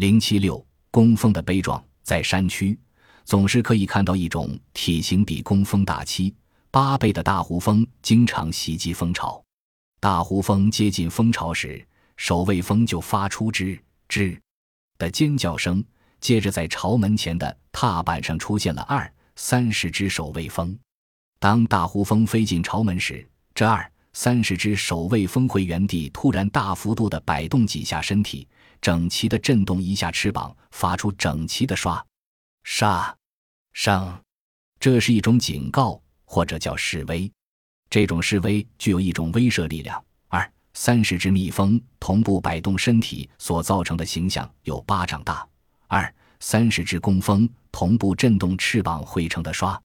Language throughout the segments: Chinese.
零七六工蜂的悲壮，在山区总是可以看到一种体型比工蜂大七八倍的大胡蜂，经常袭击蜂巢。大胡蜂接近蜂巢时，守卫蜂就发出吱吱的尖叫声，接着在巢门前的踏板上出现了二三十只守卫蜂。当大胡蜂飞进巢门时，这二三十只守卫蜂会原地突然大幅度的摆动几下身体。整齐地震动一下翅膀，发出整齐的刷沙声，这是一种警告，或者叫示威。这种示威具有一种威慑力量。二三十只蜜蜂同步摆动身体所造成的形象有巴掌大。二三十只工蜂同步震动翅膀汇成的刷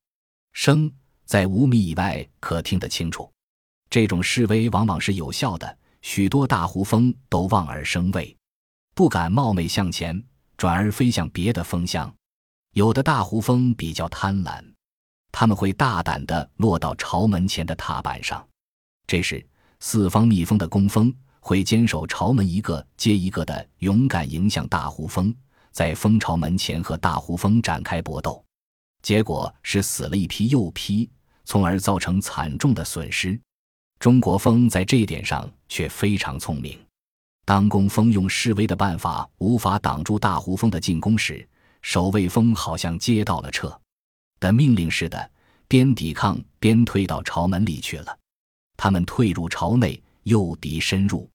声，在五米以外可听得清楚。这种示威往往是有效的，许多大胡蜂都望而生畏。不敢冒昧向前，转而飞向别的蜂箱。有的大胡蜂比较贪婪，他们会大胆地落到巢门前的踏板上。这时，四方蜜蜂的工蜂会坚守巢门，一个接一个地勇敢迎向大胡蜂，在蜂巢门前和大胡蜂展开搏斗。结果是死了一批又批，从而造成惨重的损失。中国蜂在这一点上却非常聪明。当工蜂用示威的办法无法挡住大胡蜂的进攻时，守卫蜂好像接到了撤的命令似的，边抵抗边退到巢门里去了。他们退入巢内，诱敌深入。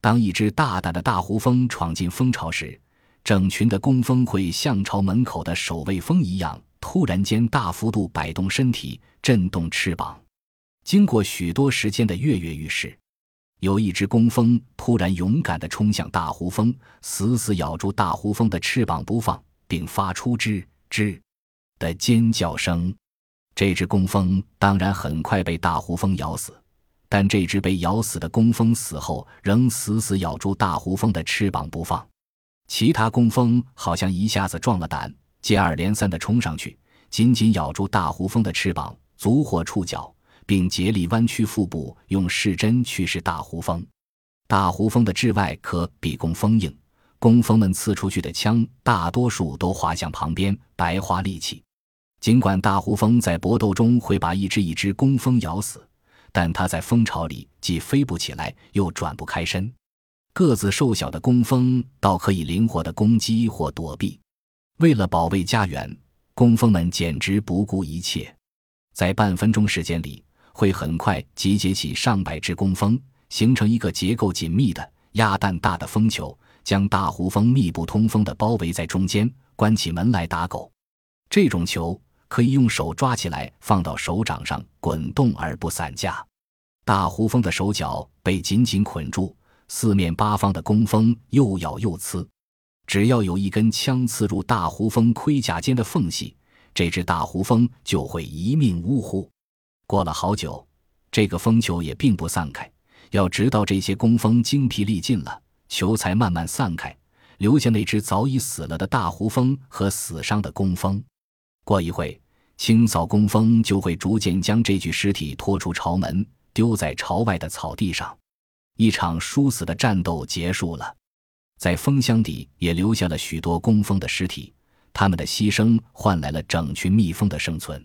当一只大胆的大胡蜂闯进蜂巢时，整群的工蜂会像巢门口的守卫蜂一样，突然间大幅度摆动身体，震动翅膀。经过许多时间的跃跃欲试。有一只工蜂突然勇敢地冲向大胡蜂，死死咬住大胡蜂的翅膀不放，并发出吱吱的尖叫声。这只工蜂当然很快被大胡蜂咬死，但这只被咬死的工蜂死后仍死死咬住大胡蜂的翅膀不放。其他工蜂好像一下子壮了胆，接二连三地冲上去，紧紧咬住大胡蜂的翅膀，足或触角。并竭力弯曲腹部，用视针去视大胡蜂。大胡蜂的质外壳比工蜂硬，工蜂们刺出去的枪大多数都滑向旁边，白花力气。尽管大胡蜂在搏斗中会把一只一只工蜂咬死，但它在蜂巢里既飞不起来，又转不开身。个子瘦小的工蜂倒可以灵活地攻击或躲避。为了保卫家园，工蜂们简直不顾一切。在半分钟时间里。会很快集结起上百只工蜂，形成一个结构紧密的鸭蛋大的蜂球，将大胡蜂密不通风的包围在中间，关起门来打狗。这种球可以用手抓起来，放到手掌上滚动而不散架。大胡蜂的手脚被紧紧捆住，四面八方的工蜂又咬又刺，只要有一根枪刺入大胡蜂盔甲间的缝隙，这只大胡蜂就会一命呜呼。过了好久，这个蜂球也并不散开，要直到这些工蜂精疲力尽了，球才慢慢散开，留下那只早已死了的大胡蜂和死伤的工蜂。过一会，清扫工蜂就会逐渐将这具尸体拖出巢门，丢在巢外的草地上。一场殊死的战斗结束了，在蜂箱底也留下了许多工蜂的尸体，他们的牺牲换来了整群蜜蜂的生存。